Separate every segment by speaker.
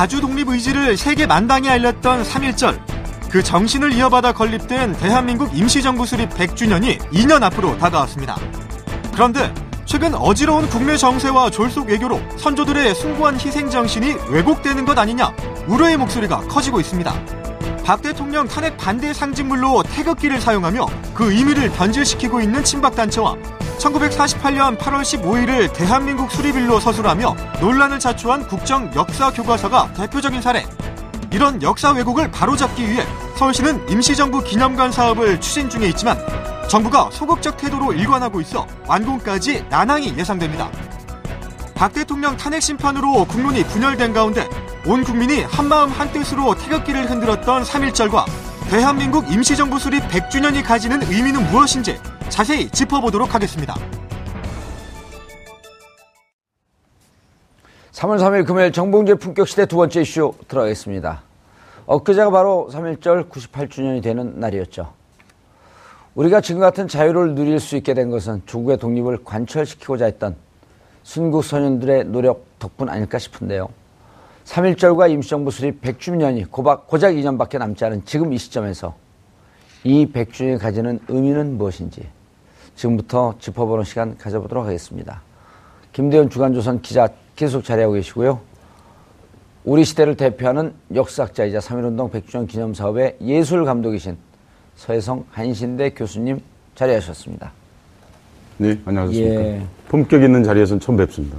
Speaker 1: 자주 독립 의지를 세계 만방에 알렸던 3.1절. 그 정신을 이어받아 건립된 대한민국 임시정부 수립 100주년이 2년 앞으로 다가왔습니다. 그런데 최근 어지러운 국내 정세와 졸속 외교로 선조들의 숭고한 희생 정신이 왜곡되는 것 아니냐 우려의 목소리가 커지고 있습니다. 박 대통령 탄핵 반대 상징물로 태극기를 사용하며 그 의미를 변질시키고 있는 친박단체와 1948년 8월 15일을 대한민국 수립일로 서술하며 논란을 자초한 국정 역사 교과서가 대표적인 사례. 이런 역사 왜곡을 바로잡기 위해 서울시는 임시정부 기념관 사업을 추진 중에 있지만 정부가 소극적 태도로 일관하고 있어 완공까지 난항이 예상됩니다. 박 대통령 탄핵 심판으로 국론이 분열된 가운데 온 국민이 한마음 한뜻으로 태극기를 흔들었던 3.1절과 대한민국 임시정부 수립 100주년이 가지는 의미는 무엇인지 자세히 짚어보도록 하겠습니다.
Speaker 2: 3월 3일 금요일 정봉재 품격시대 두 번째 이슈 들어가겠습니다. 엊그제가 바로 3.1절 98주년이 되는 날이었죠. 우리가 지금 같은 자유를 누릴 수 있게 된 것은 조국의 독립을 관철시키고자 했던 순국 선현들의 노력 덕분 아닐까 싶은데요. 3.1절과 임시정부 수립 100주년이 고박, 고작 2년밖에 남지 않은 지금 이 시점에서 이 100주년이 가지는 의미는 무엇인지 지금부터 짚어보는 시간 가져보도록 하겠습니다. 김대현 주간조선 기자 계속 자리하고 계시고요. 우리 시대를 대표하는 역사학자이자 3.1운동 100주년 기념사업의 예술 감독이신 서혜성 한신대 교수님 자리하셨습니다.
Speaker 3: 네, 안녕하십니까. 예. 품격 있는 자리에서는 처음 뵙습니다.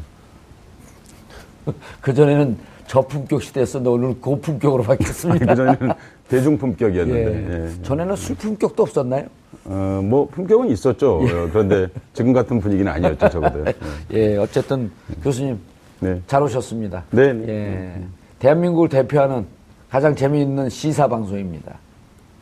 Speaker 2: 그전에는 저품격 시대였었는데 오늘 고품격으로 바뀌었습니다.
Speaker 3: 그전에는 대중품격이었는데. 예.
Speaker 2: 예. 전에는 술품격도 없었나요?
Speaker 3: 어, 뭐, 품격은 있었죠. 예. 그런데 지금 같은 분위기는 아니었죠, 적어도.
Speaker 2: 예, 어쨌든 교수님. 네. 잘 오셨습니다.
Speaker 3: 네. 네. 예.
Speaker 2: 대한민국을 대표하는 가장 재미있는 시사 방송입니다.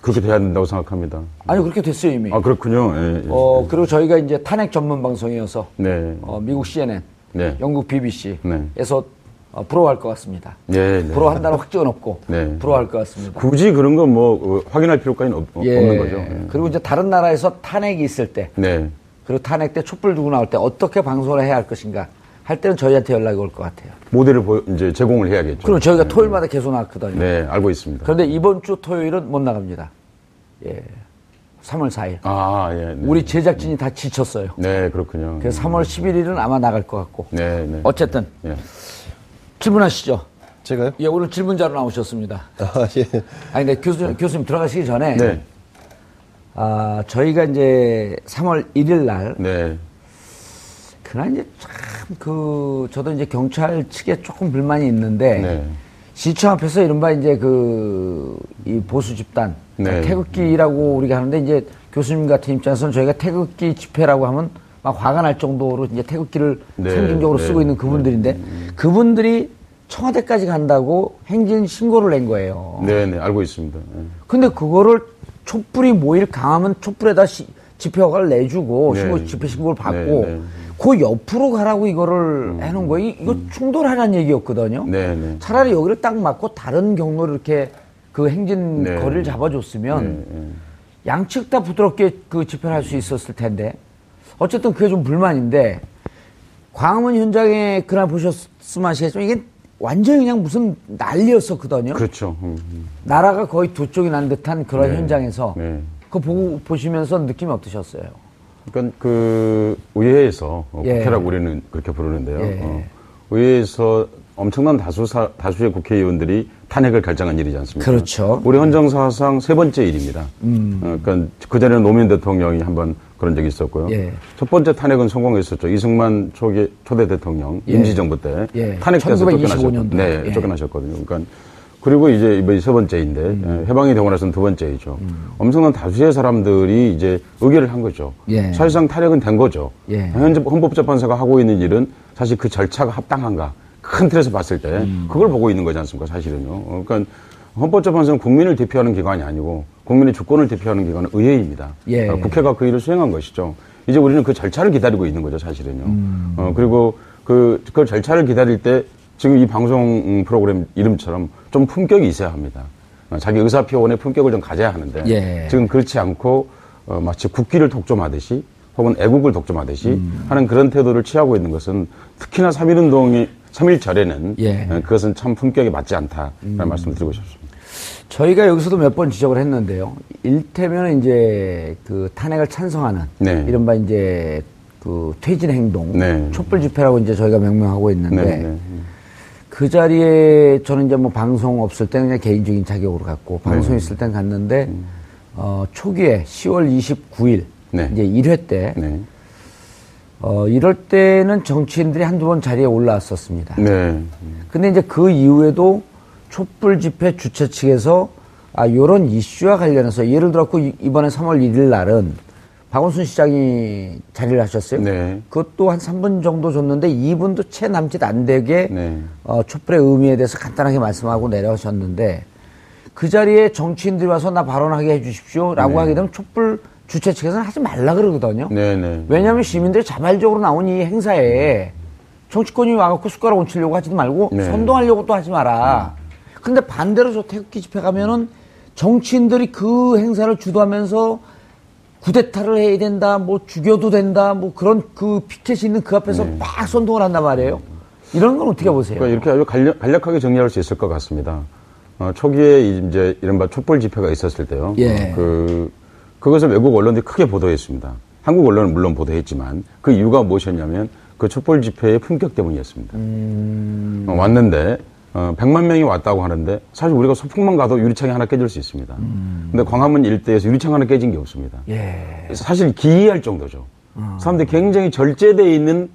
Speaker 3: 그렇게 돼야 된다고 생각합니다.
Speaker 2: 아니 그렇게 됐어요 이미.
Speaker 3: 아 그렇군요. 예, 예.
Speaker 2: 어 그리고 저희가 이제 탄핵 전문 방송이어서 네. 어, 미국 CNN, 네. 영국 BBC에서 네. 어, 부러워할 것 같습니다. 네, 네. 부러워한다는 확증은 없고 네. 부러워할 것 같습니다.
Speaker 3: 굳이 그런 건뭐 어, 확인할 필요까지는 없, 예. 없는 거죠. 예.
Speaker 2: 그리고 이제 다른 나라에서 탄핵이 있을 때, 네. 그리고 탄핵 때 촛불 두고 나올 때 어떻게 방송을 해야 할 것인가 할 때는 저희한테 연락이 올 것 같아요.
Speaker 3: 모델을 보, 이제 제공을 해야겠죠.
Speaker 2: 그럼 저희가 네. 토요일마다 계속 나왔거든요.
Speaker 3: 네, 알고 있습니다.
Speaker 2: 그런데 이번 주 토요일은 못 나갑니다. 예. 3월 4일.
Speaker 3: 아, 예. 네.
Speaker 2: 우리 제작진이 다 지쳤어요.
Speaker 3: 네, 그렇군요.
Speaker 2: 그래서 3월 11일은 아마 나갈 것 같고. 네, 네. 어쨌든. 예. 질문하시죠.
Speaker 4: 제가요?
Speaker 2: 예, 오늘 질문자로 나오셨습니다. 아, 예. 아니, 근데 교수님, 교수님 들어가시기 전에. 네. 아, 저희가 이제 3월 1일 날. 네. 그날 이제 참, 그, 저도 이제 경찰 측에 조금 불만이 있는데. 네. 시청 앞에서 이른바 이제 그, 이 보수 집단. 네. 태극기라고 우리가 하는데 이제 교수님 같은 입장에서는 저희가 태극기 집회라고 하면 막 화가 날 정도로 이제 태극기를 네. 상징적으로 네. 쓰고 있는 그분들인데 네. 그분들이 청와대까지 간다고 행진 신고를 낸 거예요.
Speaker 3: 네, 네, 알고 있습니다. 네.
Speaker 2: 근데 그거를 촛불이 모일 강하면 촛불에다 시, 집회 허가를 내주고 네. 신고, 집회 신고를 받고 네, 그 옆으로 가라고 이거를 음, 해놓은 거예요. 이거 음. 충돌하라는 얘기였거든요. 차라리 여기를 딱 맞고 다른 경로를 이렇게 그 행진 네. 거리를 잡아줬으면 네, 네. 양측 다 부드럽게 그 집회를 할 수 있었을 텐데 어쨌든 그게 좀 불만인데 광화문 현장에 그날 보셨으면 아시겠지만 이게 완전히 그냥 무슨 난리였었거든요.
Speaker 3: 그렇죠. 음, 음.
Speaker 2: 나라가 거의 두 쪽이 난 듯한 그런 네. 현장에서 네. 그거 보고 보시면서 느낌이 어떠셨어요?
Speaker 3: 그러니까 그 의회에서 어, 예. 국회라고 우리는 그렇게 부르는데요. 예. 어, 의회에서 엄청난 다수 사, 다수의 국회의원들이 탄핵을 결정한 일이지 않습니까?
Speaker 2: 그렇죠.
Speaker 3: 우리 헌정사상 세 번째 일입니다. 음. 어, 그러니까 그 전에는 노무현 대통령이 한번 그런 적이 있었고요. 예. 첫 번째 탄핵은 성공했었죠. 이승만 초기, 초대 대통령 예. 임시정부 때 예. 탄핵돼서 쫓겨나셨, 네, 예. 쫓겨나셨거든요. 그러니까 그리고 이제 이번이 세 번째인데 음. 예, 해방이 되고 나서는 두 번째이죠. 음. 엄청난 다수의 사람들이 이제 의결을 한 거죠. 예. 사실상 탄핵은 된 거죠. 현재 헌법재판소가 하고 있는 일은 사실 그 절차가 합당한가 큰 틀에서 봤을 때 음. 그걸 보고 있는 거지 않습니까 사실은요. 어, 그러니까 헌법재판소는 국민을 대표하는 기관이 아니고 국민의 주권을 대표하는 기관은 의회입니다. 예. 어, 국회가 그 일을 수행한 것이죠. 이제 우리는 그 절차를 기다리고 있는 거죠 사실은요. 음. 어, 그리고 그, 그 절차를 기다릴 때 지금 이 방송 프로그램 이름처럼 좀 품격이 있어야 합니다. 어, 자기 의사표현의 품격을 좀 가져야 하는데 예. 지금 그렇지 않고 어, 마치 국기를 독점하듯이 혹은 애국을 독점하듯이 음. 하는 그런 태도를 취하고 있는 것은 특히나 3.1운동이 3일절에는 예. 그것은 참 품격에 맞지 않다라는 음. 말씀을 드리고 싶습니다.
Speaker 2: 저희가 여기서도 몇 번 지적을 했는데요. 일테면 이제 그 탄핵을 찬성하는 네. 이른바 이제 그 퇴진 행동, 네. 촛불 집회라고 이제 저희가 명명하고 있는데 네, 네. 그 자리에 저는 이제 뭐 방송 없을 때는 그냥 개인적인 자격으로 갔고 방송 네. 있을 땐 갔는데 음. 어 초기에 10월 29일 이제 1회 때 어, 이럴 때는 정치인들이 한두 번 자리에 올라왔었습니다. 네. 근데 이제 그 이후에도 촛불 집회 주최 측에서 아, 요런 이슈와 관련해서 예를 들었고 이번에 3월 1일 날은 박원순 시장이 자리를 하셨어요. 네. 그것도 한 3분 정도 줬는데 2분도 채 남짓 안 되게 네. 어, 촛불의 의미에 대해서 간단하게 말씀하고 내려가셨는데 그 자리에 정치인들이 와서 나 발언하게 해주십시오 라고 네. 하게 되면 촛불 주최 측에서는 하지 말라 그러거든요. 네네. 네. 왜냐하면 시민들이 자발적으로 나온 이 행사에 정치권이 와갖고 숟가락 얹히려고 하지도 말고 네. 선동하려고 또 하지 마라. 근데 반대로 저 태극기 집회 가면은 정치인들이 그 행사를 주도하면서 구데타를 해야 된다, 뭐 죽여도 된다, 뭐 그런 그 피켓이 있는 그 앞에서 네. 막 선동을 한단 말이에요. 이런 건 어떻게 보세요?
Speaker 3: 그러니까 이렇게 아주 간략, 간략하게 정리할 수 있을 것 같습니다. 어, 초기에 이제 이른바 촛불 집회가 있었을 때요. 예. 그 그것을 외국 언론들이 크게 보도했습니다. 한국 언론은 물론 보도했지만 그 이유가 무엇이었냐면 그 촛불 집회의 품격 때문이었습니다. 음... 어, 왔는데 어, 100만 명이 왔다고 하는데 사실 우리가 소풍만 가도 유리창이 하나 깨질 수 있습니다. 음... 근데 광화문 일대에서 유리창 하나 깨진 게 없습니다. 예... 사실 기이할 정도죠. 어... 사람들이 굉장히 절제되어 있는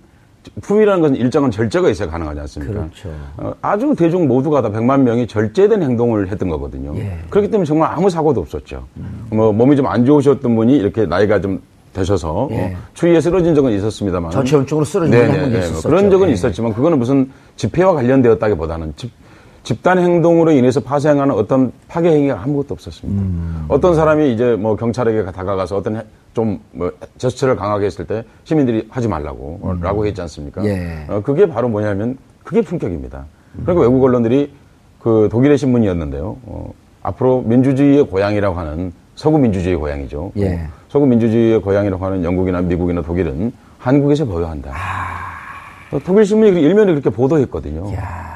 Speaker 3: 품이라는 것은 일정한 절제가 있어야 가능하지 않습니까? 그렇죠. 어, 아주 대중 모두가 다 100만 명이 절제된 행동을 했던 거거든요. 예. 그렇기 때문에 정말 아무 사고도 없었죠. 음. 뭐 몸이 좀 안 좋으셨던 분이 이렇게 나이가 좀 되셔서 예. 어, 추위에 쓰러진 적은 있었습니다만
Speaker 2: 전체적으로 쓰러진 적은 네, 네, 네. 뭐
Speaker 3: 그런 적은 예. 있었지만 그거는 무슨 집회와 관련되었다기보다는 집, 집단 행동으로 인해서 파생하는 어떤 파괴 행위가 아무것도 없었습니다. 음. 어떤 사람이 이제 뭐 경찰에게 다가가서 어떤 좀뭐 제스처를 강하게 했을 때 시민들이 하지 말라고 음. 라고 했지 않습니까? 예. 어, 그게 바로 뭐냐면 그게 품격입니다. 음. 그러니까 외국 언론들이 그 독일의 신문이었는데요. 어, 앞으로 민주주의의 고향이라고 하는 서구 민주주의의 고향이죠. 예. 어, 서구 민주주의의 고향이라고 하는 영국이나 미국이나 독일은 한국에서 보유한다. 아. 독일 신문이 일면에 그렇게 보도했거든요. 야.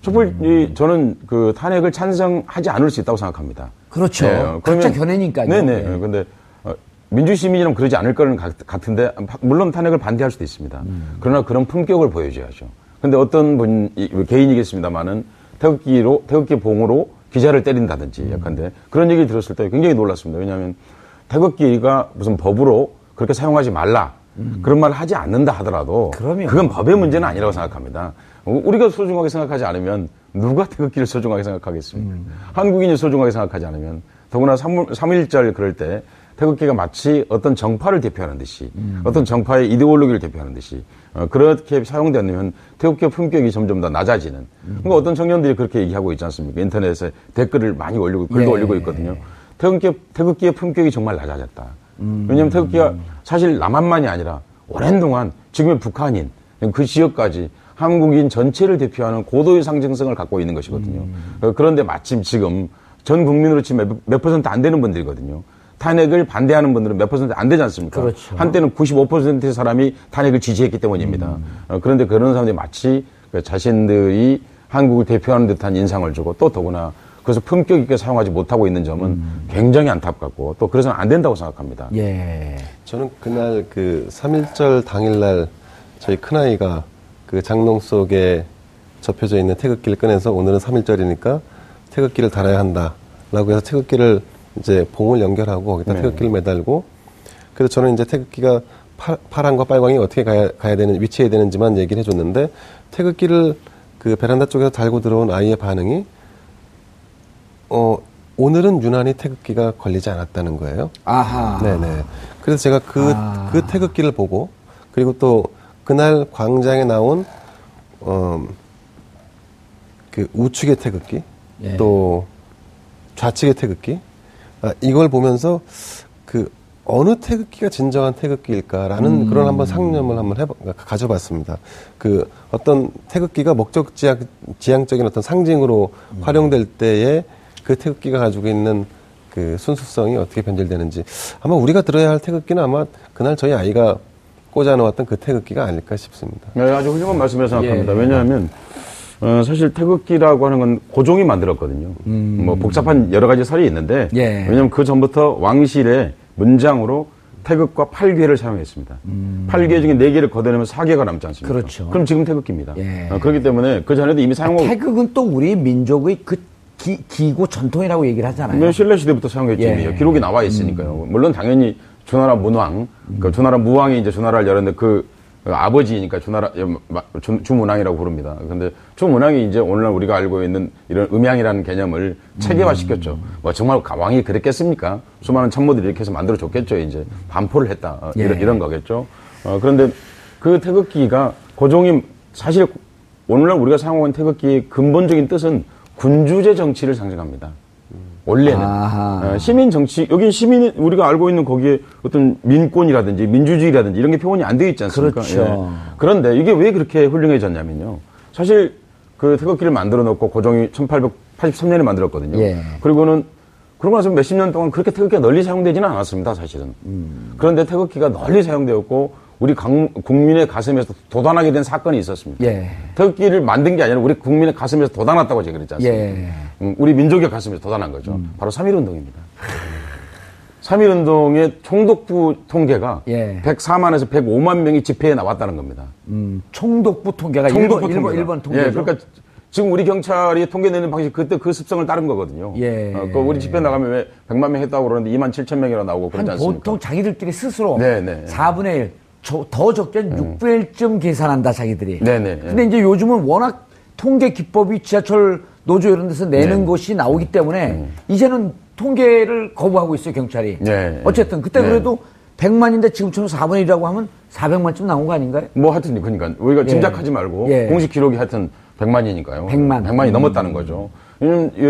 Speaker 3: 촛불, 이, 저는 그 탄핵을 찬성하지 않을 수 있다고 생각합니다.
Speaker 2: 그렇죠. 네, 각자 견해니까요.
Speaker 3: 네네. 네. 근데 어, 민주시민이라면 그러지 않을 거는 같은데 물론 탄핵을 반대할 수도 있습니다. 음. 그러나 그런 품격을 보여줘야죠. 근데 어떤 분 개인이겠습니다만은 태극기로 태극기 봉으로 기자를 때린다든지 음. 약한데 그런 얘기 들었을 때 굉장히 놀랐습니다. 왜냐하면 태극기가 무슨 법으로 그렇게 사용하지 말라 음. 그런 말을 하지 않는다 하더라도 그럼요. 그건 법의 문제는 아니라고 생각합니다. 우리가 소중하게 생각하지 않으면 누가 태극기를 소중하게 생각하겠습니까? 음. 한국인이 소중하게 생각하지 않으면 더구나 3, 3일절 그럴 때 태극기가 마치 어떤 정파를 대표하는 듯이 음. 어떤 정파의 이데올로기를 대표하는 듯이 어, 그렇게 사용되면 태극기 품격이 점점 더 낮아지는 음. 그러니까 어떤 청년들이 그렇게 얘기하고 있지 않습니까? 인터넷에 댓글을 많이 올리고 글도 예. 올리고 있거든요. 태극기, 태극기의 품격이 정말 낮아졌다. 음. 왜냐하면 태극기가 사실 남한만이 아니라 오랜 동안 지금의 북한인 그 지역까지 한국인 전체를 대표하는 고도의 상징성을 갖고 있는 것이거든요. 음. 그런데 마침 지금 전 국민으로 치면 몇, 몇 퍼센트 안 되는 분들이거든요. 탄핵을 반대하는 분들은 몇 퍼센트 안 되지 않습니까? 그렇죠. 한때는 95%의 사람이 탄핵을 지지했기 때문입니다. 음. 어, 그런데 그런 사람들이 마치 그 자신들이 한국을 대표하는 듯한 인상을 주고 또 더구나 그래서 품격 있게 사용하지 못하고 있는 점은 음. 굉장히 안타깝고 또 그래서는 안 된다고 생각합니다. 예.
Speaker 4: 저는 그날 그 3.1절 당일날 저희 큰아이가 그 장롱 속에 접혀져 있는 태극기를 꺼내서 오늘은 3일절이니까 태극기를 달아야 한다 라고 해서 태극기를 이제 봉을 연결하고 거기다 네. 태극기를 매달고 그래서 저는 이제 태극기가 파, 파란과 빨강이 어떻게 가야, 가야 되는 위치해야 되는지만 얘기를 해줬는데 태극기를 그 베란다 쪽에서 달고 들어온 아이의 반응이 어 오늘은 유난히 태극기가 걸리지 않았다는 거예요. 아하. 네네. 그래서 제가 그, 아. 그 태극기를 보고 그리고 또 그날 광장에 나온 어, 그 우측의 태극기 예. 또 좌측의 태극기 아, 이걸 보면서 그 어느 태극기가 진정한 태극기일까라는 음. 그런 한번 상념을 한번 해 가져봤습니다. 그 어떤 태극기가 목적 지향, 지향 적인 어떤 상징으로 음. 활용될 때에 그 태극기가 가지고 있는 그 순수성이 어떻게 변질되는지 아마 우리가 들어야 할 태극기는 아마 그날 저희 아이가 꽂아놓았던 그 태극기가 아닐까 싶습니다.
Speaker 3: 네, 아주 훌륭한 말씀을 생각합니다. 예. 왜냐하면 어, 사실 태극기라고 하는 건 고종이 만들었거든요. 음. 뭐 복잡한 여러 가지 설이 있는데 예. 왜냐하면 그 전부터 왕실의 문장으로 태극과 팔개를 사용했습니다. 음. 8개 중에 4개를 걷어내면 4개가 남지 않습니까?
Speaker 2: 그렇죠.
Speaker 3: 그럼 지금 태극기입니다. 예. 어, 그렇기 때문에 그 전에도 이미 사용하고.
Speaker 2: 아, 태극은 또 우리 민족의 그 기, 고 전통이라고 얘기를 하잖아요.
Speaker 3: 신라 시대부터 사용했죠. 예. 기록이 나와 있으니까요. 음. 물론 당연히 주나라 문왕, 음. 그 주나라 무왕이 이제 주나라를 열었는데 그, 그 아버지니까 주나라 주, 주문왕이라고 부릅니다. 근데 주문왕이 이제 오늘날 우리가 알고 있는 이런 음양이라는 개념을 체계화시켰죠. 음. 뭐 정말 왕이 그랬겠습니까? 수많은 참모들이 이렇게 해서 만들어 줬겠죠. 이제 반포를 했다 어, 예. 이런, 이런 거겠죠. 어, 그런데 그 태극기가 고종이 사실 오늘날 우리가 사용하는 태극기의 근본적인 뜻은 군주제 정치를 상징합니다. 원래는 어, 시민 정치 여기 시민 우리가 알고 있는 거기에 어떤 민권이라든지 민주주의라든지 이런 게 표현이 안 되어 있지 않습니까?
Speaker 2: 그렇죠. 예.
Speaker 3: 그런데 이게 왜 그렇게 훌륭해졌냐면요. 사실 그 태극기를 만들어 놓고 고종이 1883년에 만들었거든요. 예. 그리고는 그러고 나서 몇십 년 동안 그렇게 태극기가 널리 사용되지는 않았습니다, 사실은. 음. 그런데 태극기가 널리 사용되었고 우리 강, 국민의 가슴에서 돋아나게 된 사건이 있었습니다. 예. 태극기를 만든 게 아니라 우리 국민의 가슴에서 돋아났다고 제가 그랬지 않습니까? 예. 음, 우리 민족의 가슴에서 돋아난 거죠. 음. 바로 3.1운동입니다. 3.1운동의 총독부 통계가 예. 104만에서 105만 명이 집회에 나왔다는 겁니다.
Speaker 2: 음, 총독부 통계가 총독부 1번, 통계가. 1번, 1번 통계죠?
Speaker 3: 예, 그러니까 지금 우리 경찰이 통계 내는 방식 그때 그 습성을 따른 거거든요. 예. 어, 그 우리 집회 나가면 왜 100만 명 했다고 그러는데 2만 7천 명이나 나오고 그러지 않습니까?
Speaker 2: 보통 자기들끼리 스스로 네네. 4분의 1, 저, 더 적게는 음. 6분의 1쯤 계산한다 자기들이. 네네. 근데 이제 요즘은 워낙 통계 기법이 지하철 노조 이런 데서 내는 네. 것이 나오기 때문에 음. 이제는 통계를 거부하고 있어요 경찰이. 네. 어쨌든 그때 네. 그래도 100만인데 지금처럼 4분의 1이라고 하면 400만쯤 나온 거 아닌가요?
Speaker 3: 뭐 하여튼 그러니까 우리가 예. 짐작하지 말고 예. 공식 기록이 하여튼 100만이니까요.
Speaker 2: 100만.
Speaker 3: 100만이 음. 넘었다는 거죠.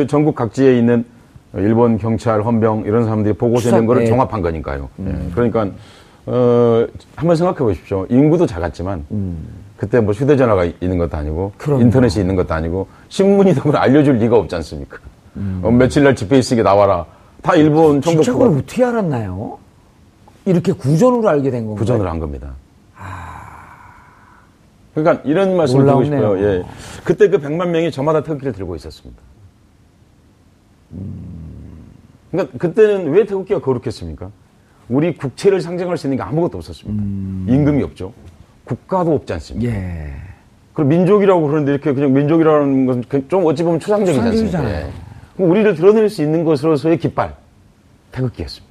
Speaker 3: 전국 각지에 있는 일본 경찰, 헌병 이런 사람들이 보고서 낸 거를 예. 종합한 거니까요. 음. 예. 그러니까 어, 한번 생각해 보십시오. 인구도 작았지만, 음. 그때 뭐 휴대전화가 있는 것도 아니고, 그럼요. 인터넷이 있는 것도 아니고, 신문이 그걸 알려줄 리가 없지 않습니까? 음. 어, 며칠 날 집회 있으게 나와라. 다 일본
Speaker 2: 총독. 진짜 그걸 어떻게 알았나요? 이렇게 구전으로 알게 된 건가요?
Speaker 3: 구전을 한 겁니다. 그러니까 이런 말씀을 드리고 싶어요. 예. 그때 그 100만 명이 저마다 태극기를 들고 있었습니다. 음. 그러니까 그때는 왜 태극기가 거룩했습니까? 우리 국채를 상징할 수 있는 게 아무것도 없었습니다. 음. 임금이 없죠. 국가도 없지 않습니까? 예. 그리고 민족이라고 그러는데 이렇게 그냥 민족이라는 것은 그좀 어찌 보면 추상적이지 않습니까? 예. 우리를 드러낼 수 있는 것으로서의 깃발, 태극기였습니다.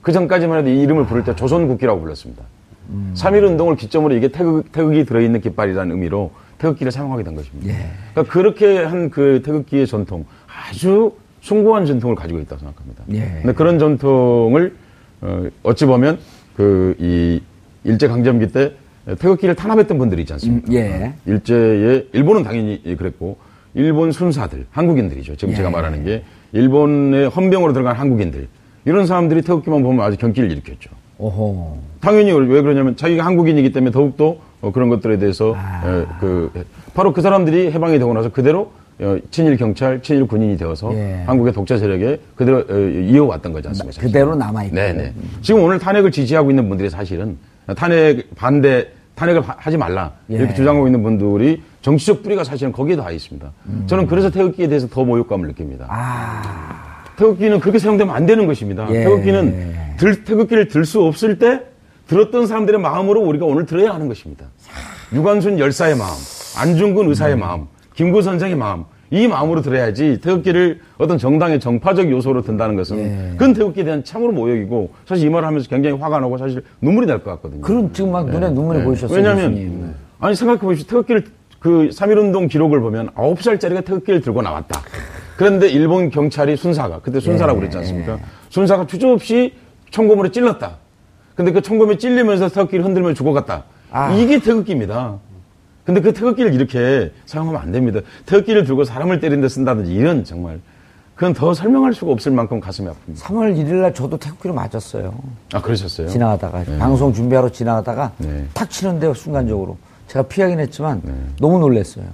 Speaker 3: 그 전까지만 해도 이 이름을 부를 때 조선국기라고 불렀습니다. 음. 3.1운동을 기점으로 이게 태극, 태극이 들어있는 깃발이라는 의미로 태극기를 사용하게 된 것입니다. 예. 그러니까 그렇게 한 그 태극기의 전통, 아주 숭고한 전통을 가지고 있다고 생각합니다. 예. 근데 그런 전통을 어, 어찌 보면 그 이 일제 강점기 때 태극기를 탄압했던 분들이 있지 않습니까? 음, 예. 일제에 일본은 당연히 그랬고 일본 순사들, 한국인들이죠. 지금 예. 제가 말하는 게 일본의 헌병으로 들어간 한국인들 이런 사람들이 태극기만 보면 아주 경기를 일으켰죠. 오호. 당연히 왜 그러냐면 자기가 한국인이기 때문에 더욱더 어, 그런 것들에 대해서 아. 에, 그 바로 그 사람들이 해방이 되고 나서 그대로 어, 친일 경찰, 친일 군인이 되어서 예. 한국의 독재 세력에 그대로 어, 이어왔던 거지 않습니까?
Speaker 2: 그대로 남아있고.
Speaker 3: 네네. 지금 오늘 탄핵을 지지하고 있는 분들이 사실은 탄핵 반대, 탄핵을 하지 말라. 예. 이렇게 주장하고 있는 분들이 정치적 뿌리가 사실은 거기에 다 있습니다. 음. 저는 그래서 태극기에 대해서 더 모욕감을 느낍니다. 아. 태극기는 그렇게 사용되면 안 되는 것입니다. 예. 태극기는 들, 태극기를 들 수 없을 때 들었던 사람들의 마음으로 우리가 오늘 들어야 하는 것입니다. 유관순 열사의 마음, 안중근 의사의 음. 마음, 김구 선생의 마음 이 마음으로 들어야지 태극기를 어떤 정당의 정파적 요소로 든다는 것은 예. 그건 태극기에 대한 참으로 모욕이고 사실 이 말을 하면서 굉장히 화가 나고 사실 눈물이 날 것 같거든요.
Speaker 2: 그럼 지금 막 눈에 예. 눈물이 예. 보이셨어요.
Speaker 3: 왜냐하면 교수님. 아니 생각해 보십시오. 태극기를 그 3.1운동 기록을 보면 9살짜리가 태극기를 들고 나왔다. 그런데 일본 경찰이 순사가 그때 순사라고 예. 그랬지 않습니까? 순사가 주저없이 총검으로 찔렀다. 근데 그 총검에 찔리면서 태극기를 흔들며 죽어갔다. 아. 이게 태극기입니다. 근데 그 태극기를 이렇게 사용하면 안 됩니다. 태극기를 들고 사람을 때린 데 쓴다든지 이런 정말 그건 더 설명할 수가 없을 만큼 가슴이 아픕니다.
Speaker 2: 3월 1일 날 저도 태극기를 맞았어요.
Speaker 3: 아, 그러셨어요?
Speaker 2: 지나가다가 네. 방송 준비하러 지나가다가 네. 탁 치는데요, 순간적으로. 제가 피하긴 했지만 네. 너무 놀랐어요.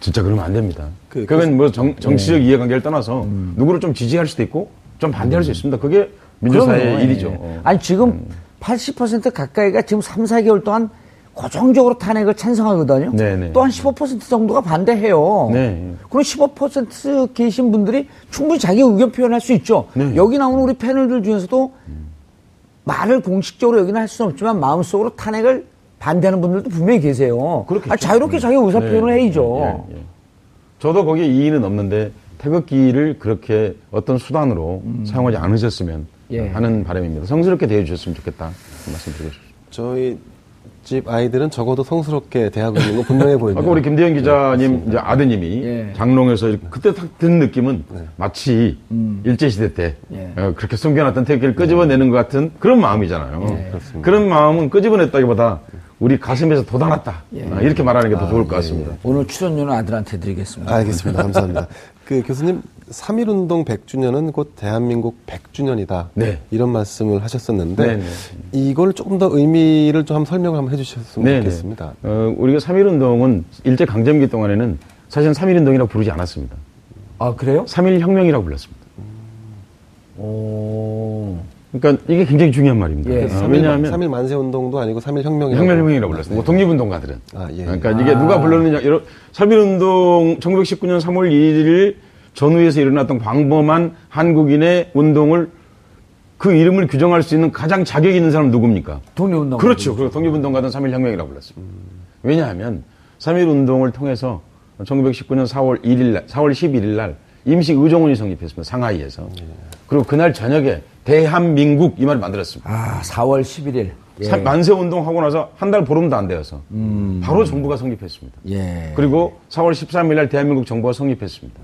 Speaker 3: 진짜 그러면 안 됩니다. 그, 그건 뭐 정, 정치적 네. 이해관계를 떠나서 음. 누구를 좀 지지할 수도 있고 좀 반대할 음. 수 있습니다. 그게 민주사의 일이죠.
Speaker 2: 어. 아니 지금 음. 80% 가까이가 지금 3, 4개월 동안 고정적으로 탄핵을 찬성하거든요. 네네. 또한 15% 정도가 반대해요. 네. 그럼 15% 계신 분들이 충분히 자기 의견 표현할 수 있죠. 네. 여기 나오는 우리 패널들 중에서도 말을 공식적으로 여기는 할 수는 없지만 마음속으로 탄핵을 반대하는 분들도 분명히 계세요. 아, 자유롭게 자기 의사 네. 표현을 해야죠. 예, 예.
Speaker 3: 저도 거기에 이의는 없는데 태극기를 그렇게 어떤 수단으로 음. 사용하지 않으셨으면 예. 하는 바람입니다. 성스럽게 대해주셨으면 좋겠다 말씀드리고 싶습니다.
Speaker 4: 저희 집 아이들은 적어도 성스럽게 대하고 있는 거 분명해 보입니다.
Speaker 3: 아까 우리 김대현 기자님 네, 이제 아드님이 예. 장롱에서 그때 탁든 느낌은 네. 마치 음. 일제시대 때 예. 어, 그렇게 숨겨놨던 태극기를 끄집어내는 것 같은 그런 마음이잖아요. 예. 그런 마음은 끄집어냈다기보다 우리 가슴에서 돋아났다. 예. 어, 이렇게 말하는 게더 아, 좋을 것 같습니다. 예,
Speaker 2: 오늘 출연료는 아들한테 드리겠습니다.
Speaker 4: 알겠습니다. 감사합니다. 그 교수님 3.1운동 100주년은 곧 대한민국 100주년이다. 네. 이런 말씀을 하셨었는데 네네. 네. 이걸 조금 더 의미를 좀 한번 설명을 한번 해주셨으면 네네. 네. 좋겠습니다.
Speaker 3: 어, 우리가 3.1운동은 일제 강점기 동안에는 사실은 3.1운동이라고 부르지 않았습니다.
Speaker 2: 아 그래요?
Speaker 3: 3.1혁명이라고 불렀습니다. 음. 오. 그러니까 이게 굉장히 중요한 말입니다. 예.
Speaker 4: 3일, 왜냐하면 3일 만세 운동도 아니고 3일 혁명이라고
Speaker 3: 혁명이라고 불렀어요. 뭐 독립운동가들은. 아, 예. 그러니까 이게 누가 아. 불렀느냐. 3일 운동 1919년 3월 2일 전후에서 일어났던 광범한 한국인의 운동을 그 이름을 규정할 수 있는 가장 자격 있는 사람은 누굽니까?
Speaker 2: 독립운동.
Speaker 3: 그렇죠. 그 독립운동가든 3.1혁명이라고 불렀습니다. 음. 왜냐하면 3.1운동을 통해서 1919년 4월 1일 날, 4월 11일 날 임시 의정원이 성립했습니다. 상하이에서. 예. 그리고 그날 저녁에 대한민국 이 말을 만들었습니다.
Speaker 2: 아, 4월 11일.
Speaker 3: 예. 만세 운동하고 나서 한 달 보름도 안 되어서 음. 바로 정부가 성립했습니다. 예. 그리고 4월 13일 날 대한민국 정부가 성립했습니다.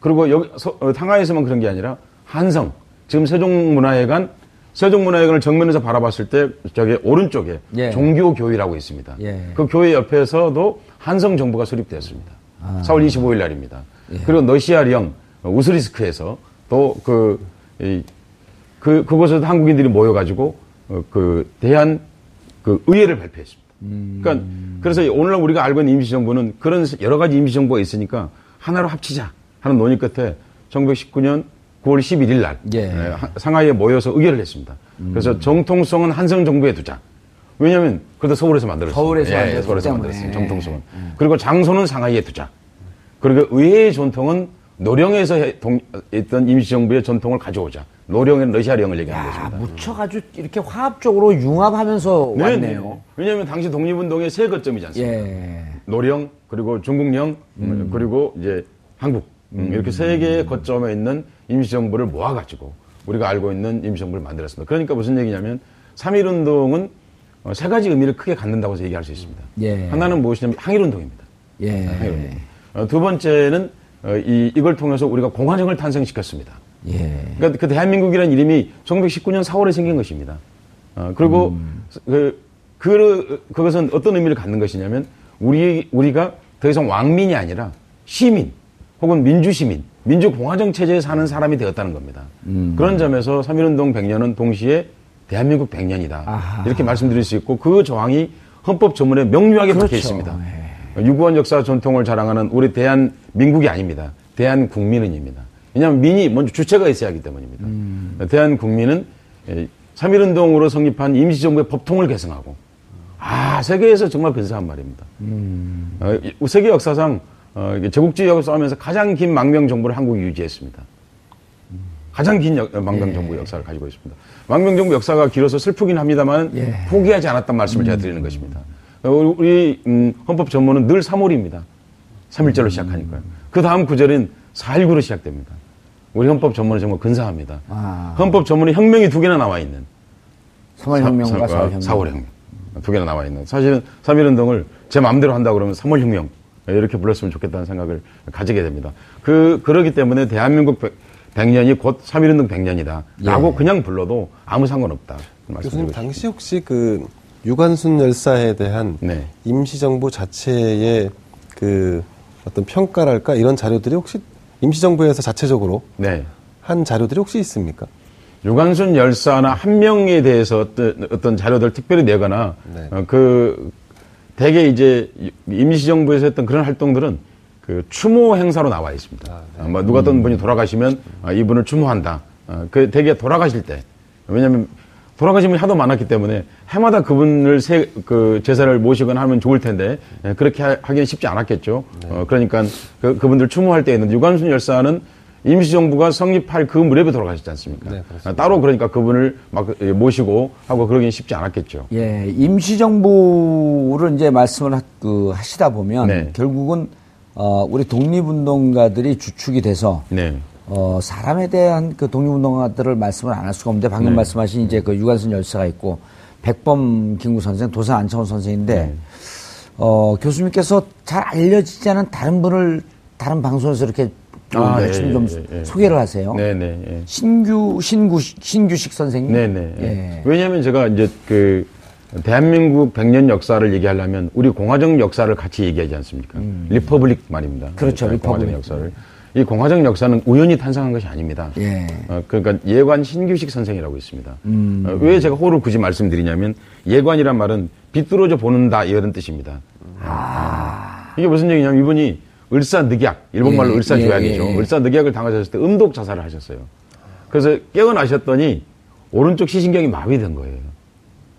Speaker 3: 그리고 여기 서, 어, 상하이에서만 그런 게 아니라 한성 지금 세종문화회관 세종문화회관을 정면에서 바라봤을 때 저기 오른쪽에 예. 종교교회라고 있습니다. 예. 그 교회 옆에서도 한성 정부가 수립되었습니다. 아. 4월 25일 날입니다. 예. 그리고 너시아령 우스리스크에서 또그 그, 그곳에서 한국인들이 모여가지고, 어, 그, 대한 그 의회를 발표했습니다. 음. 그러니까, 그래서 오늘날 우리가 알고 있는 임시정부는 그런 여러 가지 임시정부가 있으니까 하나로 합치자 하는 논의 끝에 1919년 9월 11일 날 예. 네, 상하이에 모여서 의결을 했습니다. 음. 그래서 정통성은 한성 정부에 두자. 왜냐하면 그래도 서울에서 만들었어요.
Speaker 2: 서울에서 예.
Speaker 3: 서울에서 만들었어요. 정통성은. 예. 그리고 장소는 상하이에 두자. 그리고 의회의 전통은 노령에서 했던 임시정부의 전통을 가져오자. 노령은 러시아령을 얘기하는 야, 것입니다.
Speaker 2: 묻혀가지고 이렇게 화합적으로 융합하면서 네, 왔네요. 네.
Speaker 3: 왜냐하면 당시 독립운동의 세 거점이지 않습니까? 예. 노령, 그리고 중국령, 음. 그리고 이제 한국. 음. 이렇게 세 개의 거점에 있는 임시정부를 모아가지고 우리가 알고 있는 임시정부를 만들었습니다. 그러니까 무슨 얘기냐면 3.1운동은 어, 세 가지 의미를 크게 갖는다고 해서 얘기할 수 있습니다. 예. 하나는 무엇이냐면 항일운동입니다. 예. 항일운동. 어, 두 번째는 어, 이, 이걸 통해서 우리가 공화정을 탄생시켰습니다. 예. 그러니까 그 대한민국이라는 이름이 1919년 4월에 생긴 것입니다. 어, 그리고 음. 그, 그, 그것은 어떤 의미를 갖는 것이냐면 우리, 우리가 더 이상 왕민이 아니라 시민 혹은 민주시민, 민주공화정 체제에 사는 사람이 되었다는 겁니다. 음. 그런 점에서 3.1운동 100년은 동시에 대한민국 100년이다. 아하. 이렇게 말씀드릴 수 있고 그 조항이 헌법 조문에 명료하게 그렇죠. 박혀 있습니다. 네. 유구한 역사 전통을 자랑하는 우리 대한민국이 아닙니다. 대한국민은입니다. 왜냐하면 민이 먼저 주체가 있어야 하기 때문입니다. 음. 대한국민은 3.1운동으로 성립한 임시정부의 법통을 개성하고 아 세계에서 정말 근사한 말입니다. 음. 어, 세계 역사상 어, 제국주의하고 싸우면서 가장 긴 망명 정부를 한국이 유지했습니다. 가장 긴 역, 망명 예. 정부 역사를 가지고 있습니다. 망명 정부 역사가 길어서 슬프긴 합니다만 예. 포기하지 않았단 말씀을 음. 제가 드리는 것입니다. 어, 우리 음, 헌법 전문은 늘 3월입니다. 3일절로 시작하니까요. 그 다음 구절은 4.19로 시작됩니다. 우리 헌법 전문은 정말 근사합니다. 아. 헌법 전문에 혁명이 두 개나 나와 있는.
Speaker 2: 3월 혁명과 4월 혁명.
Speaker 3: 4월 혁명. 두 개나 나와 있는. 사실은 3.1운동을 제 마음대로 한다 그러면 3월 혁명. 이렇게 불렀으면 좋겠다는 생각을 가지게 됩니다. 그, 그러기 때문에 대한민국 100, 년이곧 3.1운동 100년이다. 라고 예. 그냥 불러도 아무 상관없다.
Speaker 4: 교수님, 당시 혹시 그 유관순 열사에 대한 네. 임시정부 자체의 그 어떤 평가랄까 이런 자료들이 혹시 임시정부에서 자체적으로 네. 한 자료들이 혹시 있습니까?
Speaker 3: 유관순 열사나 한 명에 대해서 어떤, 어떤 자료들 특별히 내거나 네. 어, 그 대개 이제 임시정부에서 했던 그런 활동들은 그 추모 행사로 나와 있습니다. 아, 네. 어, 뭐 누가 어떤 분이 돌아가시면 아, 이분을 추모한다. 어, 그 대개 돌아가실 때 왜냐하면 돌아가신 분이 하도 많았기 때문에 해마다 그분을 세, 그 제사를 모시거나 하면 좋을 텐데 예, 그렇게 하, 기는 쉽지 않았겠죠. 네. 어, 그러니까 그, 그분들 추모할 때에는 유관순 열사는 임시정부가 성립할 그 무렵에 돌아가셨지 않습니까? 네, 따로 그러니까 그분을 막 예, 모시고 하고 그러기는 쉽지 않았겠죠.
Speaker 2: 예, 임시정부를 이제 말씀을 하, 그, 하시다 보면 네. 결국은 어, 우리 독립운동가들이 주축이 돼서 네. 어, 사람에 대한 그 독립운동가들을 말씀을 안 할 수가 없는데 방금 네. 말씀하신 이제 그 유관순 열사가 있고 백범 김구 선생, 도산 안창호 선생인데 네. 어, 교수님께서 잘 알려지지 않은 다른 분을 다른 방송에서 이렇게 아, 예, 좀, 좀 예, 예, 소개를 하세요. 네네. 예. 신규 신구 신규식 선생님. 네네.
Speaker 3: 예. 왜냐하면 제가 이제 그 대한민국 100년 역사를 얘기하려면 우리 공화정 역사를 같이 얘기하지 않습니까? 음. Republic 말입니다.
Speaker 2: 그렇죠.
Speaker 3: Republic. 공화정 역사를. 이 공화정 역사는 우연히 탄생한 것이 아닙니다. 예. 어, 그러니까 예관 신규식 선생이라고 있습니다. 음. 어, 왜 제가 호를 굳이 말씀드리냐면 예관이란 말은 비뚤어져 보는다 이런 뜻입니다. 아. 이게 무슨 얘기냐면 이분이 을사늑약 일본말로 예. 을사조약이죠. 예. 예. 을사늑약을 당하셨을 때 음독 자살을 하셨어요. 그래서 깨어나셨더니 오른쪽 시신경이 마비된 거예요.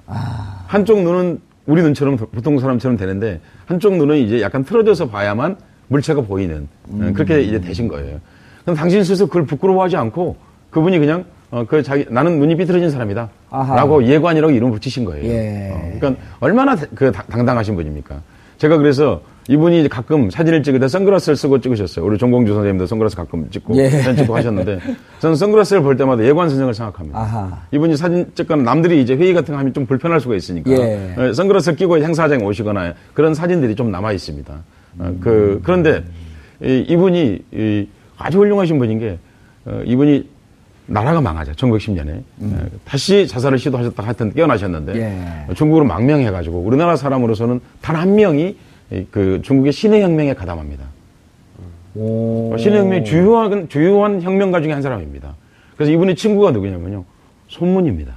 Speaker 3: 아. 한쪽 눈은 우리 눈처럼 보통 사람처럼 되는데 한쪽 눈은 이제 약간 틀어져서 봐야만 물체가 보이는 음. 그렇게 이제 되신 거예요. 그럼 당신 스스로 그걸 부끄러워하지 않고 그분이 그냥 어, 그 자기 나는 눈이 삐뚤어진 사람이다. 아하. 라고 예관이라고 이름을 붙이신 거예요. 예. 어, 그러니까 얼마나 그 당당하신 분입니까? 제가 그래서 이분이 가끔 사진을 찍을 때 선글라스를 쓰고 찍으셨어요. 우리 종공주 선생님도 선글라스 가끔 찍고 예. 사진 찍고 하셨는데 저는 선글라스를 볼 때마다 예관 선생을 생각합니다. 아하. 이분이 사진 찍거나 남들이 이제 회의 같은 거 하면 좀 불편할 수가 있으니까 예. 어, 선글라스를 끼고 행사장에 오시거나 그런 사진들이 좀 남아 있습니다. 어, 그, 그런데 이, 이분이 이, 아주 훌륭하신 분인 게 어, 이분이 나라가 망하자 1910년에 음. 어, 다시 자살을 시도하셨다가 하여튼 깨어나셨는데 예. 중국으로 망명해가지고 우리나라 사람으로서는 단 한 명이 그 중국의 신의 혁명에 가담합니다. 오. 어, 신의 혁명이 주요한 주요한 혁명가 중에 한 사람입니다. 그래서 이분의 친구가 누구냐면요 손문입니다.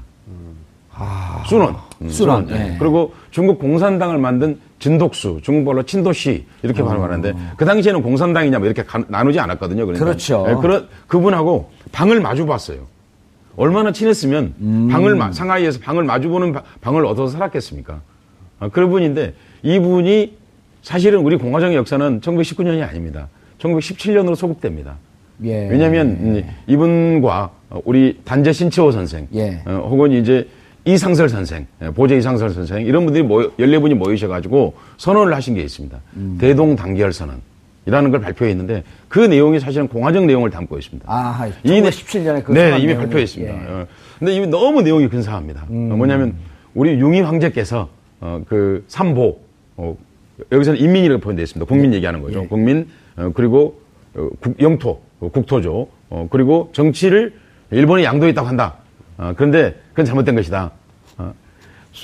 Speaker 3: 아. 순원. 음, 순원. 예. 네. 그리고 중국 공산당을 만든 진독수, 중국말로 친도시 이렇게 어. 발음하는데 그 당시에는 공산당이냐 뭐 이렇게 가, 나누지 않았거든요. 그러니까.
Speaker 2: 그렇죠.
Speaker 3: 네, 그런 그분하고 방을 마주 봤어요. 얼마나 친했으면 음. 방을 상하이에서 방을 마주보는 방을 얻어서 살았겠습니까? 아, 그런 분인데 이분이 사실은 우리 공화정의 역사는 1919년이 아닙니다. 1917년으로 소급됩니다. 예. 왜냐하면 이분과 우리 단재 신채호 선생, 예. 어, 혹은 이제 이상설 선생, 예, 보제 이상설 선생 이런 분들이 모여, 14분이 모이셔가지고 선언을 하신 게 있습니다. 음. 대동 단결 선언. 이라는 걸 발표했는데 그 내용이 사실은 공화정 내용을 담고 있습니다.
Speaker 2: 아, 1917년에 그
Speaker 3: 네, 이미 발표했습니다. 예. 어, 근데 이미 너무 내용이 근사합니다. 음. 어, 뭐냐면 우리 융희 황제께서 어, 그 삼보 어, 여기서는 인민이라고 표현되어 있습니다. 국민 예. 얘기하는 거죠. 예. 국민 어, 그리고 어, 국, 영토 어, 국토죠. 어, 그리고 정치를 일본이 양도했다고 한다. 어, 그런데 그건 잘못된 것이다.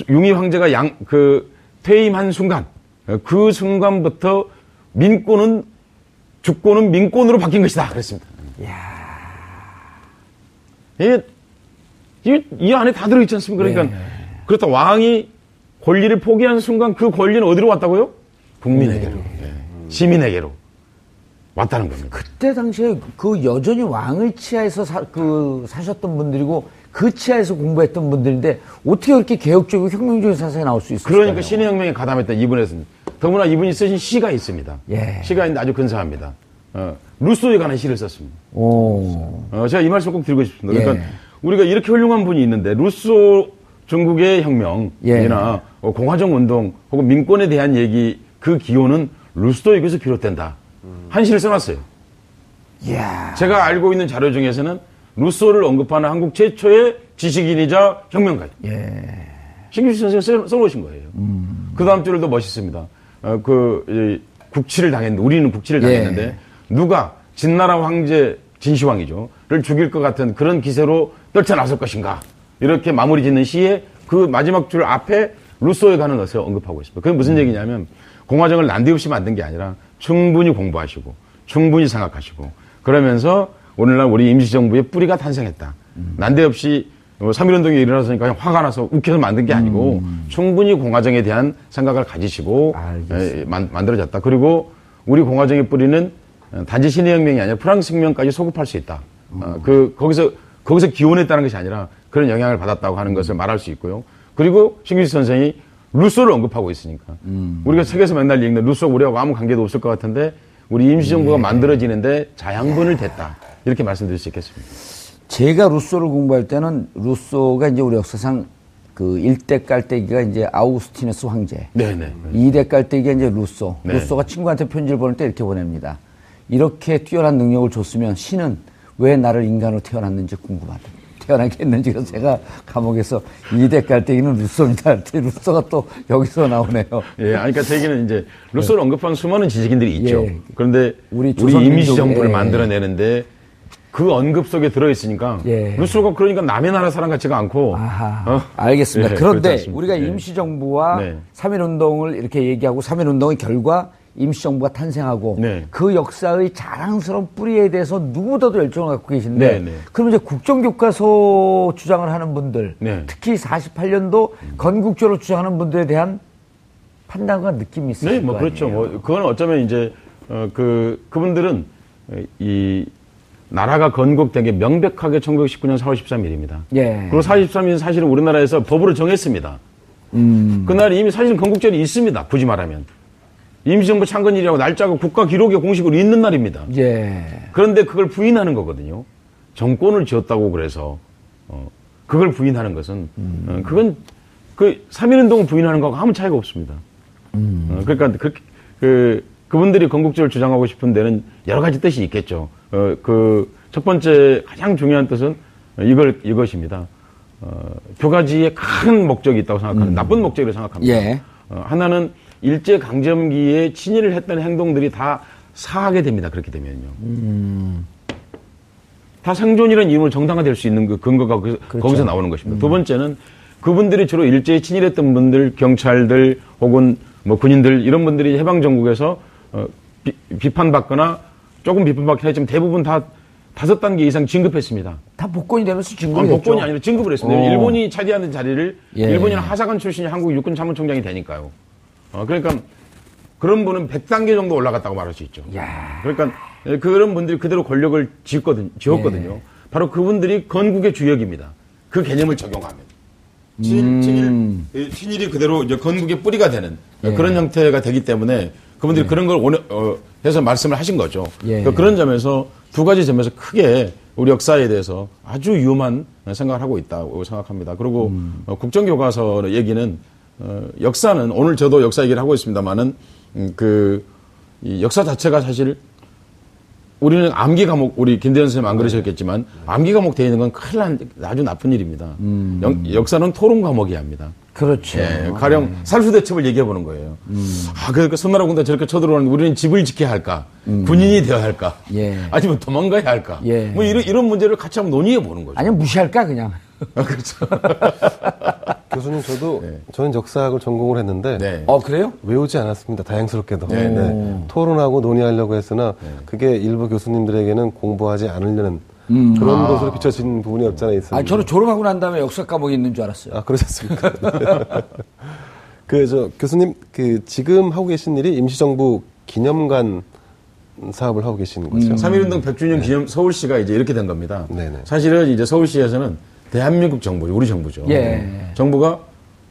Speaker 3: 어, 융희 황제가 양, 그, 퇴임한 순간, 어, 그 순간부터 민권은, 주권은 민권으로 바뀐 것이다. 그랬습니다. 이야. 이, 이, 이 안에 다 들어있지 않습니까? 그러니까, 네. 그렇다. 왕이 권리를 포기한 순간 그 권리는 어디로 왔다고요? 국민에게로. 네. 네. 시민에게로. 왔다는 겁니다.
Speaker 2: 그때 당시에 그 여전히 왕을 치하에서 사, 그 사셨던 분들이고 그 치하에서 공부했던 분들인데 어떻게 그렇게 개혁적이고 혁명적인 사상이 나올 수 있을까요?
Speaker 3: 그러니까 신의 혁명에 가담했던 이분에서는 더구나 이분이 쓰신 시가 있습니다. 예. 시가 있는데 아주 근사합니다. 어, 루소에 관한 시를 썼습니다. 오. 어, 제가 이 말씀 꼭 드리고 싶습니다. 그러니까 예. 우리가 이렇게 훌륭한 분이 있는데 루소 중국의 혁명이나 예. 어, 공화정 운동 혹은 민권에 대한 얘기 그 기호는 루소에게서 비롯된다. 음. 한 시를 써놨어요. 이야. 제가 알고 있는 자료 중에서는 루소를 언급하는 한국 최초의 지식인이자 혁명가. 예. 신규식 선생님이 써놓으신 거예요. 음. 그 다음 줄도 멋있습니다. 어, 그, 이, 국치를 당했는데, 우리는 국치를 예. 당했는데, 예. 누가 진나라 황제, 진시황이죠.를 죽일 것 같은 그런 기세로 떨쳐나설 것인가. 이렇게 마무리 짓는 시에 그 마지막 줄 앞에 루소에 가는 것을 언급하고 있습니다. 그게 무슨 음. 얘기냐면, 공화정을 난데없이 만든 게 아니라 충분히 공부하시고, 충분히 생각하시고, 그러면서 오늘날 우리 임시정부의 뿌리가 탄생했다. 음. 난데없이 3.1운동이 뭐 일어났으니까 화가 나서 욱해서 만든 게 아니고 음. 충분히 공화정에 대한 생각을 가지시고 에, 만, 만들어졌다. 그리고 우리 공화정의 뿌리는 단지 신의 혁명이 아니라 프랑스 혁명까지 소급할 수 있다. 음. 어, 그 거기서 거기서 기원했다는 것이 아니라 그런 영향을 받았다고 하는 것을 말할 수 있고요. 그리고 신규식 선생이 루소를 언급하고 있으니까 음. 우리가 책에서 맨날 읽는 루소 우리하고 아무 관계도 없을 것 같은데 우리 임시정부가 네. 만들어지는데 자양분을 댔다 이렇게 말씀드릴 수 있겠습니다.
Speaker 2: 제가 루소를 공부할 때는 루소가 이제 우리 역사상 그 1대 깔때기가 이제 아우스티누스 황제. 네네. 2대 깔때기가 이제 루소. 네. 루소가 친구한테 편지를 보낼 때 이렇게 보냅니다. 이렇게 뛰어난 능력을 줬으면 신은 왜 나를 인간으로 태어났는지 궁금하다. 태어나게 했는지 그래서 제가 감옥에서 2대 깔때기는 루소입니다. 루소가 또 여기서 나오네요.
Speaker 3: 예, 아니, 그러니까 대기는 이제 루소를 네. 언급한 수많은 지식인들이 있죠. 예. 그런데 우리, 우리 임시정부를 예. 만들어내는데 그 언급 속에 들어있으니까 예. 루소가 그러니까 남의 나라 사람 같지가 않고
Speaker 2: 어? 알겠습니다. 예, 그런데 우리가 예. 임시정부와 네. 3.1운동을 이렇게 얘기하고 3.1운동의 결과 임시정부가 탄생하고 네. 그 역사의 자랑스러운 뿌리에 대해서 누구보다도 열정을 갖고 계신데 네, 네. 그럼 이제 국정교과서 주장을 하는 분들 네. 특히 48년도 건국조를 주장하는 분들에 대한 판단과 느낌이 있어요. 네,
Speaker 3: 뭐 그렇죠. 뭐 그건 어쩌면 이제 어, 그 그분들은 이 나라가 건국된 게 명백하게 1919년 4월 13일입니다. 예. 그리고 4월 13일은 사실은 우리나라에서 법으로 정했습니다. 음. 그날 이미 사실 건국절이 있습니다. 굳이 말하면. 임시정부 창건일이라고 날짜가 국가 기록에 공식으로 있는 날입니다. 예. 그런데 그걸 부인하는 거거든요. 정권을 지었다고 그래서 어, 그걸 부인하는 것은 음. 어, 그건 그 3.1운동을 부인하는 거하고 아무 차이가 없습니다. 음. 어, 그러니까 그, 그 그분들이 건국절을 주장하고 싶은 데는 여러 가지 뜻이 있겠죠. 어, 그, 첫 번째 가장 중요한 뜻은 이걸, 이것입니다. 어, 두 가지의 큰 목적이 있다고 생각하는, 음. 나쁜 목적이라고 생각합니다. 예. 어, 하나는 일제 강점기에 친일을 했던 행동들이 다 사하게 됩니다. 그렇게 되면요. 음. 다 생존이라는 이름을 정당화될 수 있는 그 근거가 그, 그렇죠. 거기서 나오는 것입니다. 음. 두 번째는 그분들이 주로 일제에 친일했던 분들, 경찰들 혹은 뭐 군인들 이런 분들이 해방 정국에서 어, 비, 판받거나 조금 비판받긴 했지만 대부분 다 다섯 단계 이상 진급했습니다.
Speaker 2: 다 복권이 되면서 진급을
Speaker 3: 아니, 복권이 아니라 진급을 했습니다. 오. 어. 일본이 차지하는 자리를 예. 일본이는 하사관 출신이 한국 육군 참모총장이 되니까요. 어, 그러니까 그런 분은 100단계 정도 올라갔다고 말할 수 있죠. 야. 그러니까 그런 분들이 그대로 권력을 지었거든, 지었거든요. 예. 바로 그분들이 건국의 주역입니다. 그 개념을 적용하면. 친, 음. 친일, 친일이 그대로 이제 건국의 뿌리가 되는 예. 그런 형태가 되기 때문에 그분들이 예. 그런 걸 오늘, 어, 해서 말씀을 하신 거죠. 예. 그러니까 그런 점에서 두 가지 점에서 크게 우리 역사에 대해서 아주 위험한 생각을 하고 있다고 생각합니다. 그리고 음. 어, 국정교과서 얘기는 어, 역사는 오늘 저도 역사 얘기를 하고 있습니다만은 음, 그 역사 자체가 사실 우리는 암기 과목 우리 김대현 선생님 안 그러셨겠지만 암기 과목 되어 있는 건 큰일 난 아주 나쁜 일입니다. 음. 역, 사는 토론 과목이야 합니다.
Speaker 2: 그렇죠.
Speaker 3: 예, 가령 네. 살수대첩을 얘기해 보는 거예요. 음. 아, 그러니까 손나라 군대 저렇게 쳐들어오는 우리는 집을 지켜야 할까? 음. 군인이 되어야 할까? 예. 아니면 도망가야 할까? 예. 뭐 이런, 이런 문제를 같이 한번 논의해 보는 거죠.
Speaker 2: 아니면 무시할까, 그냥.
Speaker 3: 아, 그렇죠.
Speaker 4: 교수님, 저도, 네. 저는 역사학을 전공을 했는데. 네.
Speaker 2: 어, 그래요?
Speaker 4: 외우지 않았습니다. 다행스럽게도. 네. 네. 토론하고 논의하려고 했으나, 네. 그게 일부 교수님들에게는 공부하지 않으려는 음. 그런 아. 것으로 비춰진 부분이 없잖아 있습니다.
Speaker 2: 아, 저는 졸업하고 난 다음에 역사 과목이 있는 줄 알았어요.
Speaker 4: 아, 그러셨습니까? 그, 저, 교수님, 그, 지금 하고 계신 일이 임시정부 기념관 사업을 하고 계시는 거죠. 음.
Speaker 3: 3.1운동 100주년 기념 서울시가 이제 이렇게 된 겁니다. 네네. 사실은 이제 서울시에서는 대한민국 정부, 우리 정부죠. 예. 정부가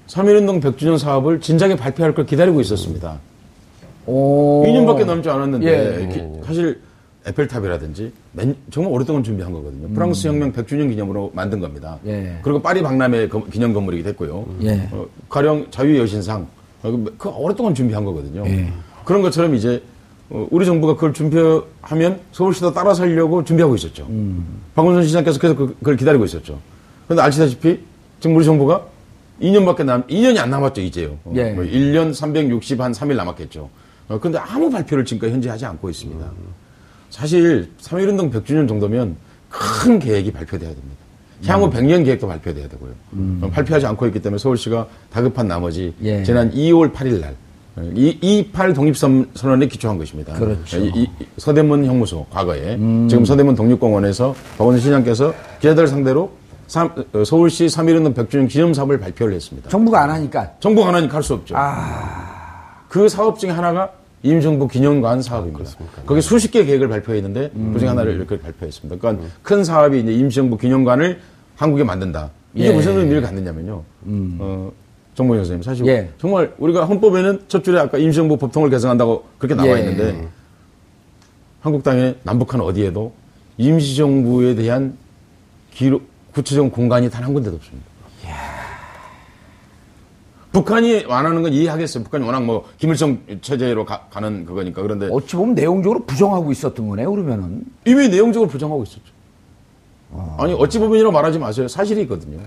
Speaker 3: 3.1운동 100주년 사업을 진작에 발표할 걸 기다리고 있었습니다. 오. 2년밖에 넘지 않았는데 예. 기, 사실 에펠탑이라든지 맨, 정말 오랫동안 준비한 거거든요. 음. 프랑스 혁명 100주년 기념으로 만든 겁니다. 예. 그리고 파리 박람회 기념 건물이기 됐고요. 예. 어, 가령 자유의 여신상 어, 그, 그 오랫동안 준비한 거거든요. 예. 그런 것처럼 이제 어, 우리 정부가 그걸 준비하면 서울시도 따라 살려고 준비하고 있었죠. 음. 박원순 시장께서 계속 그, 그걸 기다리고 있었죠. 그런데 아시다시피 지금 우리 정부가 2년밖에 남, 2년이 안 남았죠, 이제요. 어, 예. 뭐 1년 360 한 3일 남았겠죠. 어, 그런데 아무 발표를 지금까지 현재 하지 않고 있습니다. 음. 사실 3.1운동 100주년 정도면 큰 계획이 발표돼야 됩니다. 향후 음. 100년 계획도 발표돼야 되고요. 음. 어, 발표하지 않고 있기 때문에 서울시가 다급한 나머지 예. 지난 2월 8일 날28 독립선언에 기초한 것입니다.
Speaker 2: 그렇죠.
Speaker 3: 이, 이 서대문 형무소 과거에 음. 지금 서대문 독립공원에서 박원순 시장께서 기자들 상대로 삼, 어, 서울시 3.1운동 100주년 기념사업을 발표를 했습니다.
Speaker 2: 정부가 안 하니까?
Speaker 3: 정부가 안 하니까 할 수 없죠. 아... 그 사업 중에 하나가 임정부 기념관 사업입니다. 그렇습니까? 거기 수십 개 계획을 발표했는데 음. 그중에 하나를 이렇게 발표했습니다. 그러니까 음. 큰 사업이 이제 임정부 기념관을 한국에 만든다. 이게 예. 무슨 의미를 갖느냐면요. 음. 어, 정봉희 선생님 사실 예. 정말 우리가 헌법에는 첫 줄에 아까 임시정부 법통을 개정한다고 그렇게 나와 예. 있는데 한국당의 남북한 어디에도 임시정부에 대한 기록, 구체적 공간이 단 한 군데도 없습니다. 북한이 원하는 건 이해하겠어요. 북한이 워낙 뭐 김일성 체제로 가, 는 그거니까 그런데
Speaker 2: 어찌 보면 내용적으로 부정하고 있었던 거네요. 그러면은
Speaker 3: 이미 내용적으로 부정하고 있었죠. 아... 니 어찌 보면이라고 말하지 마세요. 사실이거든요.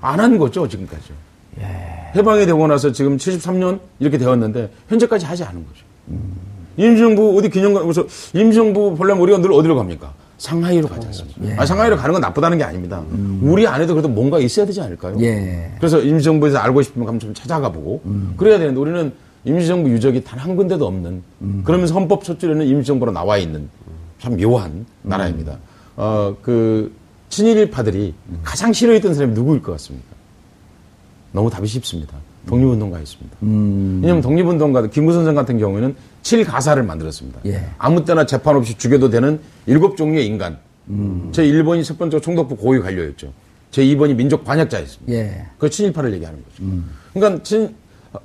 Speaker 3: 안 한 거죠 지금까지. 예... 해방이 되고 나서 지금 73년 이렇게 되었는데 현재까지 하지 않은 거죠. 음... 임시정부 어디 기념관 그래서 임시정부 보려면 우리가 늘 어디로 갑니까? 상하이로 가지 않습니까? 예. 아, 상하이로 가는 건 나쁘다는 게 아닙니다. 음. 우리 안에도 그래도 뭔가 있어야 되지 않을까요? 예. 그래서 임시정부에서 알고 싶으면 한번 좀 찾아가 보고 음. 그래야 되는데 우리는 임시정부 유적이 단 한 군데도 없는 음. 그러면서 헌법 첫 줄에는 임시정부로 나와 있는 참 묘한 나라입니다. 어, 그 친일파들이 가장 싫어했던 사람이 누구일 것 같습니까? 너무 답이 쉽습니다. 독립운동가였습니다. 음. 왜냐하면 독립운동가 김구선생 같은 경우에는 7가사를 만들었습니다. 예. 아무 때나 재판 없이 죽여도 되는 일곱 종류의 인간. 음. 제 1번이 첫 번째 총독부 고위 관료였죠. 제 2번이 민족 반역자였습니다. 예. 그 친일파를 얘기하는 거죠. 음. 그러니까 친,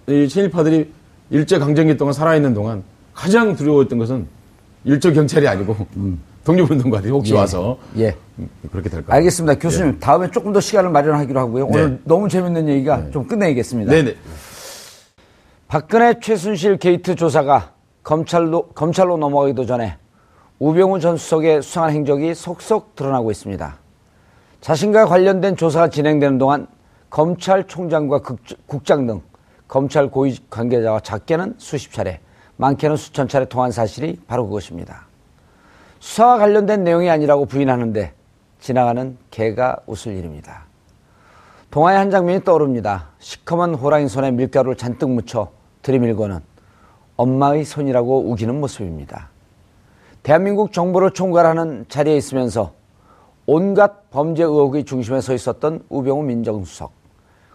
Speaker 3: 이 친일파들이 일제 강점기 동안 살아있는 동안 가장 두려웠던 것은 일제 경찰이 아니고 음. 독립운동가들이 혹시 예. 와서 예. 그렇게 될까?
Speaker 2: 알겠습니다. 교수님 예. 다음에 조금 더 시간을 마련하기로 하고요. 오늘 네. 너무 재밌는 얘기가 네. 좀 끝내야겠습니다. 네네. 박근혜 최순실 게이트 조사가 검찰로, 검찰로 넘어가기도 전에 우병우 전 수석의 수상한 행적이 속속 드러나고 있습니다. 자신과 관련된 조사가 진행되는 동안 검찰총장과 국장 등 검찰 고위 관계자와 작게는 수십 차례, 많게는 수천 차례 통한 사실이 바로 그것입니다. 수사와 관련된 내용이 아니라고 부인하는데 지나가는 개가 웃을 일입니다. 동화의 한 장면이 떠오릅니다. 시커먼 호랑이 손에 밀가루를 잔뜩 묻혀 들이밀고는 엄마의 손이라고 우기는 모습입니다. 대한민국 정부를 총괄하는 자리에 있으면서 온갖 범죄 의혹의 중심에 서 있었던 우병우 민정수석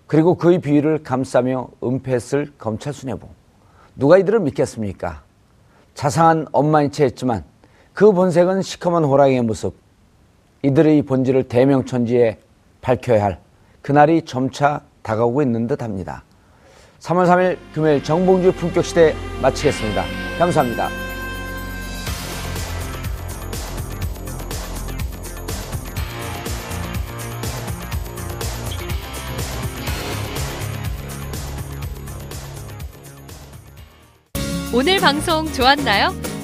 Speaker 2: 그리고 그의 비위를 감싸며 은폐했을 검찰 수뇌부 누가 이들을 믿겠습니까? 자상한 엄마인 채 했지만 그 본색은 시커먼 호랑이의 모습 이들의 본질을 대명천지에 밝혀야 할 그날이 점차 다가오고 있는 듯 합니다. 3월 3일 금요일 정봉주 품격시대 마치겠습니다. 감사합니다.
Speaker 5: 오늘 방송 좋았나요?